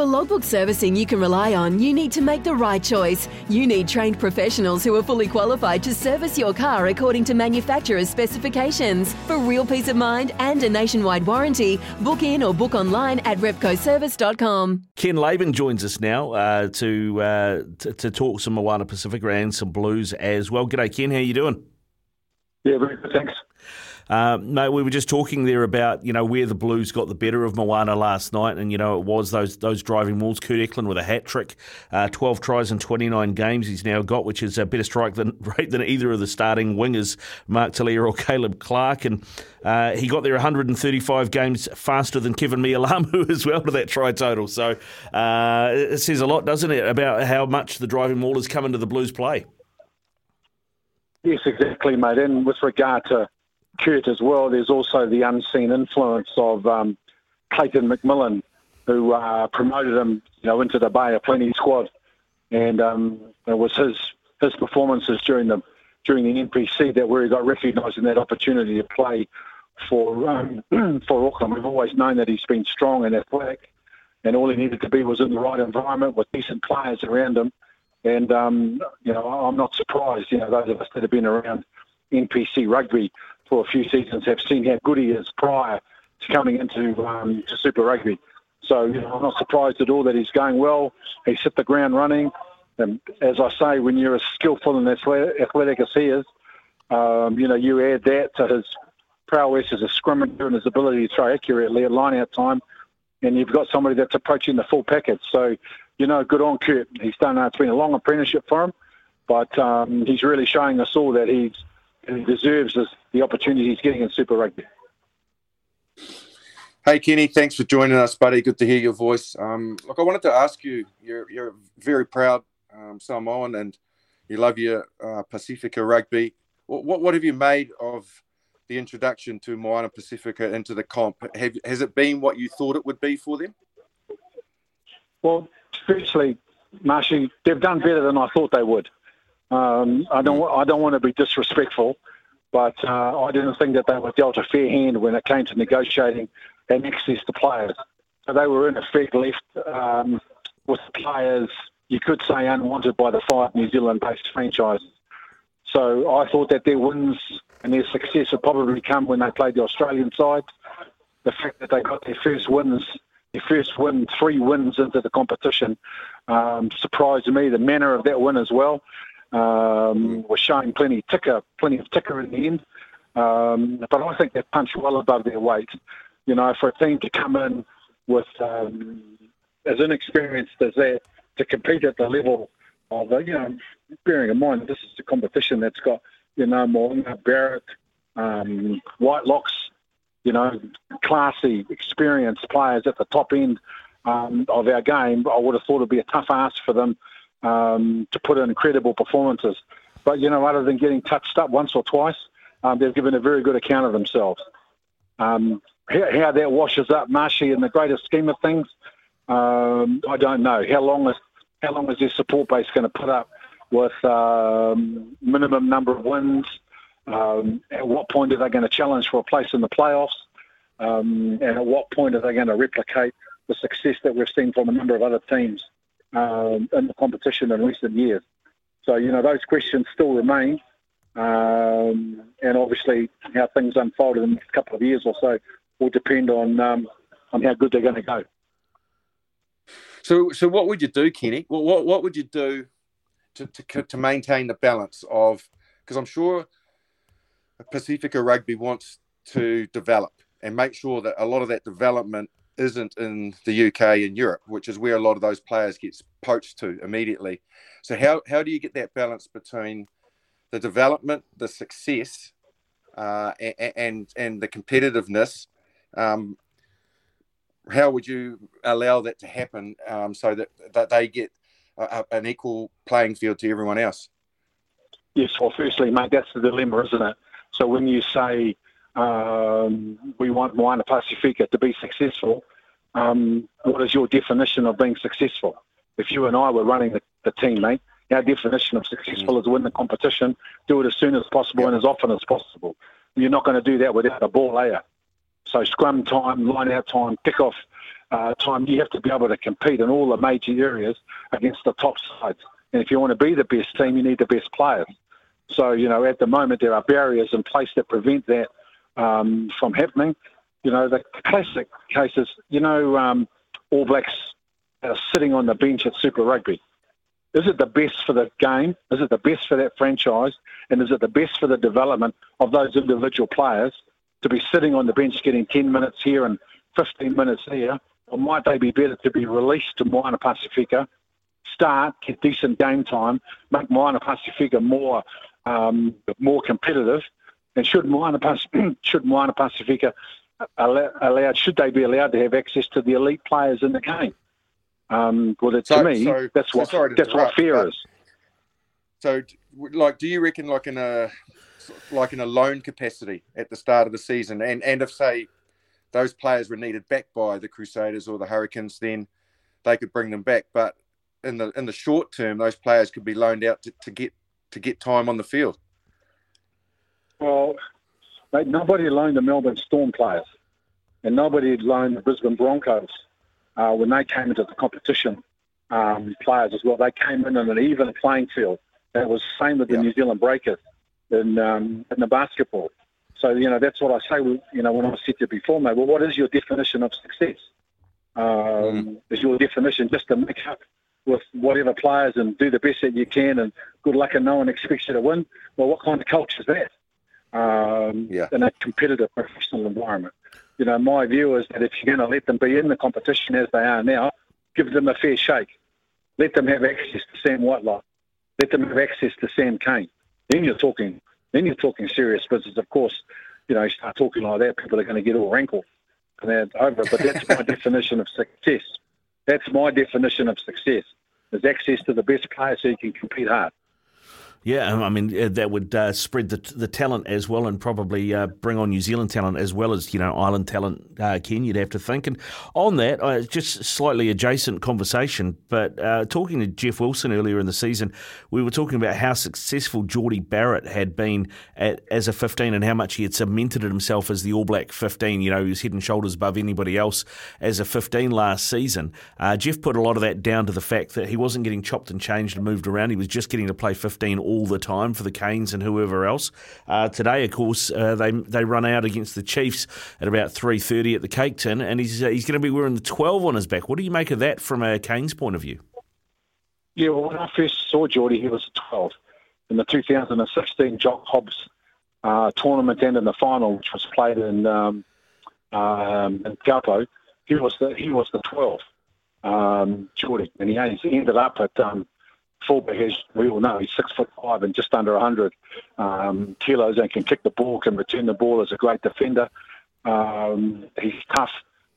For logbook servicing you can rely on, you need to make the right choice. You need trained professionals who are fully qualified to service your car according to manufacturer's specifications. For real peace of mind and a nationwide warranty, book in or book online at repcoservice.com. Ken Laban joins us now uh, to, uh, to, to talk some Moana Pasifika and some blues as well. G'day, Ken. How you doing? Yeah, very good. Thanks. Uh, mate, we were just talking there about you know where the Blues got the better of Moana last night, and you know it was those those driving mauls. Kurt Eklund with a hat trick, uh, twelve tries in twenty nine games he's now got, which is a better strike than, rate than either of the starting wingers, Mark Telea or Caleb Clark, and uh, he got there 135 games faster than Keven Mealamu as well to that try total. So uh, it says a lot, doesn't it, about how much the driving maul has come into the Blues play. Yes, exactly, mate. And with regard to Kurt as well, there's also the unseen influence of um, Clayton McMillan, who uh, promoted him, you know, into the Bay of Plenty squad, and um, it was his his performances during the during the NPC that where he got recognised in that opportunity to play for um, for Auckland. We've always known that he's been strong and athletic, and all he needed to be was in the right environment with decent players around him. And um, you know, I'm not surprised. You know, those of us that have been around NPC rugby for a few seasons have seen how good he is prior to coming into um, to Super Rugby. So you know, I'm not surprised at all that he's going well. He's hit the ground running. And as I say, when you're as skillful and athletic as he is, um, you know, you add that to his prowess as a scrummager and his ability to throw accurately at line-out time, and you've got somebody that's approaching the full package. So, you know, good on Kurt. He's done. Uh, it's been a long apprenticeship for him, but um, he's really showing us all that he's he deserves this, the opportunity he's getting in Super Rugby. Hey Kenny, thanks for joining us, buddy. Good to hear your voice. Um, look, I wanted to ask you. You're you're very proud um, Samoan, and you love your uh, Pasifika rugby. What, what, what have you made of the introduction to Moana Pasifika into the comp? Have, has it been what you thought it would be for them? Well, firstly, Marshy, they've done better than I thought they would. Um, I don't I don't want to be disrespectful, but uh, I didn't think that they were dealt a fair hand when it came to negotiating and access to players. So they were in effect left um, with players you could say unwanted by the five New Zealand-based franchises. So I thought that their wins and their success would probably come when they played the Australian side. The fact that they got their first wins, their first win, three wins into the competition, um, surprised me. The manner of that win as well um, showing plenty ticker, plenty of ticker in the end. Um, but I think they punched well above their weight. You know, for a team to come in with um, as inexperienced as that to compete at the level of, you know, bearing in mind this is a competition that's got, you know, Mo'unga, Barrett, um, Whitelocks, you know, classy, experienced players at the top end um, of our game. I would have thought it'd be a tough ask for them um, to put in incredible performances. But, you know, other than getting touched up once or twice, um, they've given a very good account of themselves. Um, how, how, that washes up Marshy in the greater scheme of things, um, I don't know. How long is how long is their support base going to put up with um, minimum number of wins? Um, at what point are they going to challenge for a place in the playoffs? and at what point are they going to replicate the success that we've seen from a number of other teams? Um, in the competition in recent years. So, you know, those questions still remain. Um, and obviously, how things unfold in the next couple of years or so will depend on um, on how good they're going to go. So, so what would you do, Kenny? What what, what would you do to, to, to maintain the balance of? Because I'm sure Pasifika Rugby wants to develop and make sure that a lot of that development isn't in the UK and Europe, which is where a lot of those players gets poached to immediately. So how how do you get that balance between the development, the success, uh, and, and, and the competitiveness? Um, how would you allow that to happen um, so that that they get a, an equal playing field to everyone else? Yes, well, firstly, mate, that's the dilemma, isn't it? So when you say um, we want Moana Pasifika to be successful, um, what is your definition of being successful? If you and I were running the, the team, mate, our definition of successful is to win the competition, do it as soon as possible and as often as possible. You're not going to do that without a ball, are? So scrum time, line out time, kick off uh, time, you have to be able to compete in all the major areas against the top sides. And if you want to be the best team, you need the best players. So, you know, at the moment, there are barriers in place that prevent that um, from happening. You know, the classic cases, you know, um, All Blacks are sitting on the bench at Super Rugby. Is it the best for the game? Is it the best for that franchise? And is it the best for the development of those individual players to be sitting on the bench getting 10 minutes here and 15 minutes there? Or might they be better to be released to Moana Pasifika, start, get decent game time, make Moana Pasifika more um, more competitive? And should Moana, should Moana Pasifika allow, allowed, should they be allowed to have access to the elite players in the game? Um, well, to So- me, so- that's what to that's what fear is. So, like, do you reckon, like in a like in a loan capacity at the start of the season, and and if say those players were needed back by the Crusaders or the Hurricanes, then they could bring them back. But in the in the short term, those players could be loaned out to, to get to get time on the field. Well, mate, nobody loaned the Melbourne Storm players, and nobody had loaned the Brisbane Broncos uh, when they came into the competition. Um, players as well. They came in on an even playing field. That was the same with the Yeah. New Zealand Breakers in um, in the basketball. So you know that's what I say. You know when I said to you before, mate. Well, what is your definition of success? Um, Is your definition just to make up with whatever players and do the best that you can and good luck and no one expects you to win? Well, what kind of culture is that? Um, Yeah. in a competitive professional environment. You know, my view is that if you're going to let them be in the competition as they are now, give them a fair shake. Let them have access to Sam Whitelock. Let them have access to Sam Cane. Then you're talking. Then you're talking serious business. Of course, you know, you start talking like that, people are going to get all rankled and they're over. But that's my definition of success. That's my definition of success. Is access to the best players so you can compete hard. Yeah, um, I mean that would uh, spread the the talent as well, and probably uh, bring on New Zealand talent as well as you know Island talent. Uh, Ken, you'd have to think. And on that, uh, just slightly adjacent conversation, but uh, talking to Jeff Wilson earlier in the season, we were talking about how successful Jordie Barrett had been at, as a 15, and how much he had cemented himself as the All Black 15. You know, he was head and shoulders above anybody else as a 15 last season. Uh, Jeff put a lot of that down to the fact that he wasn't getting chopped and changed and moved around. He was just getting to play 15 all the time for the Canes and whoever else. Uh, today, of course, uh, they they run out against the Chiefs at about 3:30 at the Cake Tin, and he's uh, he's going to be wearing the 12 on his back. What do you make of that from a Canes point of view? Yeah, well, when I first saw Jordie, he was 12 in the 2016 Jock Hobbs uh, tournament and in the final, which was played in um, um, in Taupo. He was the he was the 12, um, Jordie, and he ended up at um, fullback. As we all know, he's six foot five and just under 100 um, kilos, and can kick the ball, can return the ball is a great defender. Um, he's tough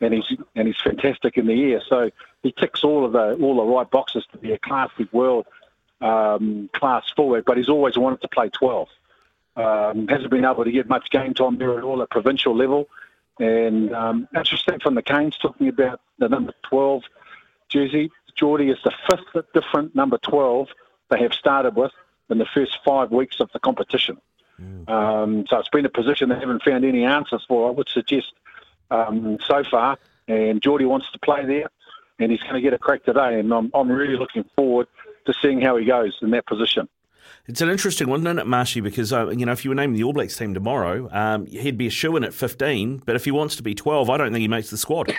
and he's and he's fantastic in the air. So he ticks all of the all the right boxes to be a classic world um, class forward. But he's always wanted to play 12. Um, hasn't been able to get much game time there at all at provincial level. And um, interesting from the Canes talking about the number 12 jersey. Jordie is the fifth different number 12 they have started with in the first five weeks of the competition. Um, so it's been a position they haven't found any answers for. I would suggest um, so far, and Jordie wants to play there, and he's going to get a crack today. And I'm, I'm really looking forward to seeing how he goes in that position. It's an interesting one, isn't it, Marshy? Because uh, you know, if you were naming the All Blacks team tomorrow, um, he'd be a shoe in at 15. But if he wants to be 12, I don't think he makes the squad.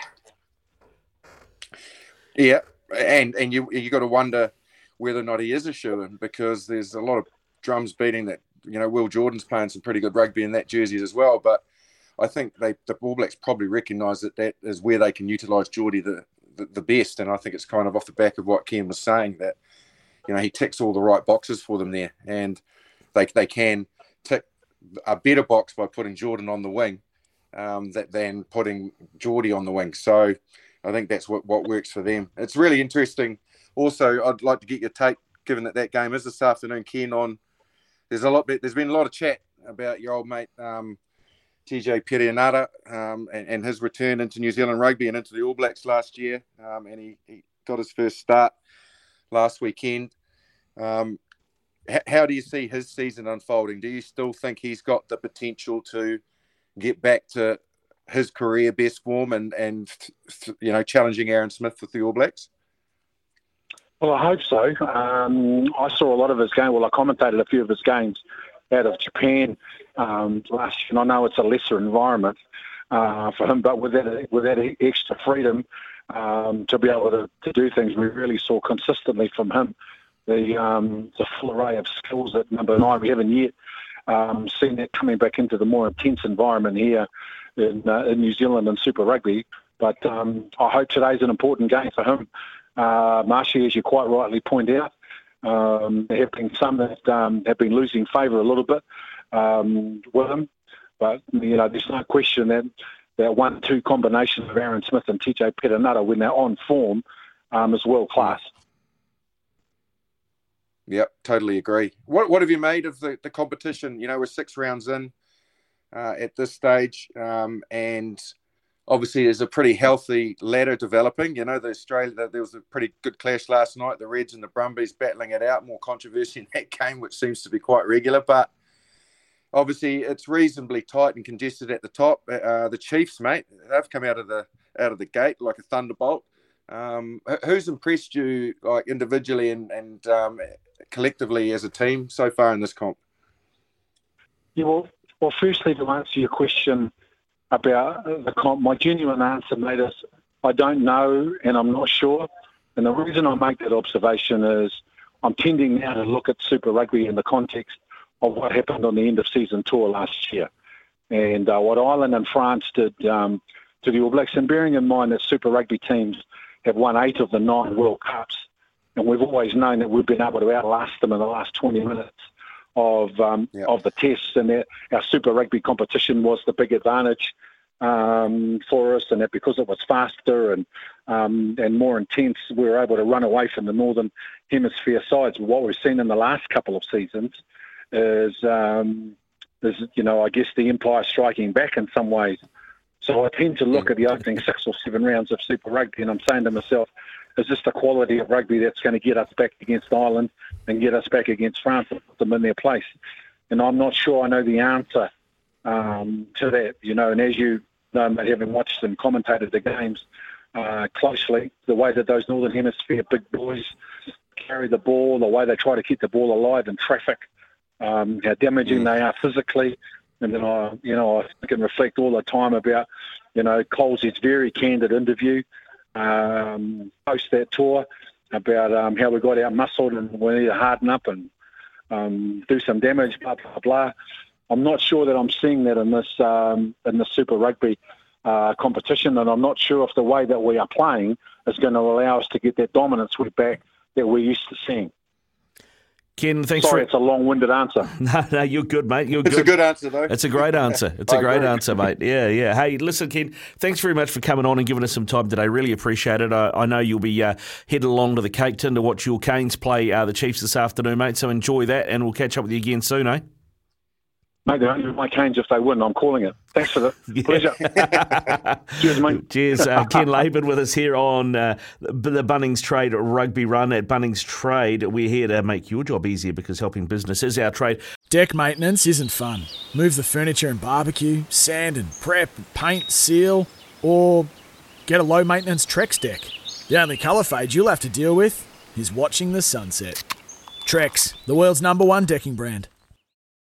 Yeah, and and you you got to wonder whether or not he is a shoe in because there's a lot of drums beating that you know Will Jordan's playing some pretty good rugby in that jersey as well. But I think they the All Blacks probably recognise that that is where they can utilise Jordie the, the the best, and I think it's kind of off the back of what Ken was saying that you know he ticks all the right boxes for them there, and they they can tick a better box by putting Jordan on the wing um, that than putting Jordie on the wing. So. I think that's what, what works for them. It's really interesting. Also, I'd like to get your take, given that that game is this afternoon, Ken. On there's a lot. There's been a lot of chat about your old mate um, TJ Perenara um, and, and, his return into New Zealand rugby and into the All Blacks last year, um, and he, he, got his first start last weekend. Um, h- how do you see his season unfolding? Do you still think he's got the potential to get back to his career best form and and you know challenging Aaron Smith with the All Blacks? Well, I hope so. Um, I saw a lot of his game. Well, I commentated a few of his games out of Japan um, last year, and I know it's a lesser environment uh, for him, but with that with that extra freedom um, to be able to, to do things, we really saw consistently from him the um, the full array of skills at number nine. We haven't yet um, seen that coming back into the more intense environment here in, uh, in New Zealand and Super Rugby. But um, I hope today's an important game for him. Uh, Marshy, as you quite rightly point out, um, there have been some that um, have been losing favour a little bit um, with him. But, you know, there's no question that that one-two combination of Aaron Smith and TJ Perenara when they're on form um, is world class. Yep, totally agree. What what have you made of the, the competition? You know, we're six rounds in uh, at this stage, um, and obviously there's a pretty healthy ladder developing. You know, the Australia there was a pretty good clash last night. The Reds and the Brumbies battling it out. More controversy in that game, which seems to be quite regular, but obviously it's reasonably tight and congested at the top. Uh, the Chiefs, mate, they've come out of the out of the gate like a thunderbolt. Um, who's impressed you, like individually and and um, collectively as a team so far in this comp? Yeah, well, well, firstly, to answer your question about the comp, my genuine answer, mate, is I don't know and I'm not sure. And the reason I make that observation is I'm tending now to look at Super Rugby in the context of what happened on the end of season tour last year and uh, what Ireland and France did um, to the All Blacks. And bearing in mind that Super Rugby teams have won eight of the nine World Cups, and we've always known that we've been able to outlast them in the last 20 minutes of um, yep. of the tests, and that our Super Rugby competition was the big advantage um, for us, and that because it was faster and um, and more intense, we were able to run away from the Northern Hemisphere sides. What we've seen in the last couple of seasons is um, is you know I guess the Empire striking back in some ways. So I tend to look at the opening six or seven rounds of Super Rugby, and I'm saying to myself, is this the quality of rugby that's going to get us back against Ireland and get us back against France and put them in their place? And I'm not sure I know the answer um, to that, you know. And as you know, having watched and commentated the games uh, closely, the way that those Northern Hemisphere big boys carry the ball, the way they try to keep the ball alive in traffic, um, how damaging mm. they are physically. And then I, you know, I can reflect all the time about, you know, Cole's very candid interview um, post that tour about um, how we got out muscled and we need to harden up and um, do some damage, blah blah blah. I'm not sure that I'm seeing that in this um, in the Super Rugby uh, competition, and I'm not sure if the way that we are playing is going to allow us to get that dominance we're back that we're used to seeing. Ken, thanks for Sorry, for it's a long-winded answer. no, no, you're good, mate. You're it's good. a good answer, though. It's a great answer. It's a great answer, mate. Yeah, yeah. Hey, listen, Ken, thanks very much for coming on and giving us some time today. Really appreciate it. I, I know you'll be uh, headed along to the Cake Tin to watch your Canes play uh, the Chiefs this afternoon, mate. So enjoy that, and we'll catch up with you again soon, eh? Mate, they don't use my canes if they win. I'm calling it. Thanks for the yeah. pleasure. Cheers, mate. Cheers. Uh, Ken Laban with us here on uh, the Bunnings Trade Rugby Run at Bunnings Trade. We're here to make your job easier because helping business is our trade. Deck maintenance isn't fun. Move the furniture and barbecue, sand and prep, paint, seal, or get a low maintenance Trex deck. The only colour fade you'll have to deal with is watching the sunset. Trex, the world's number one decking brand.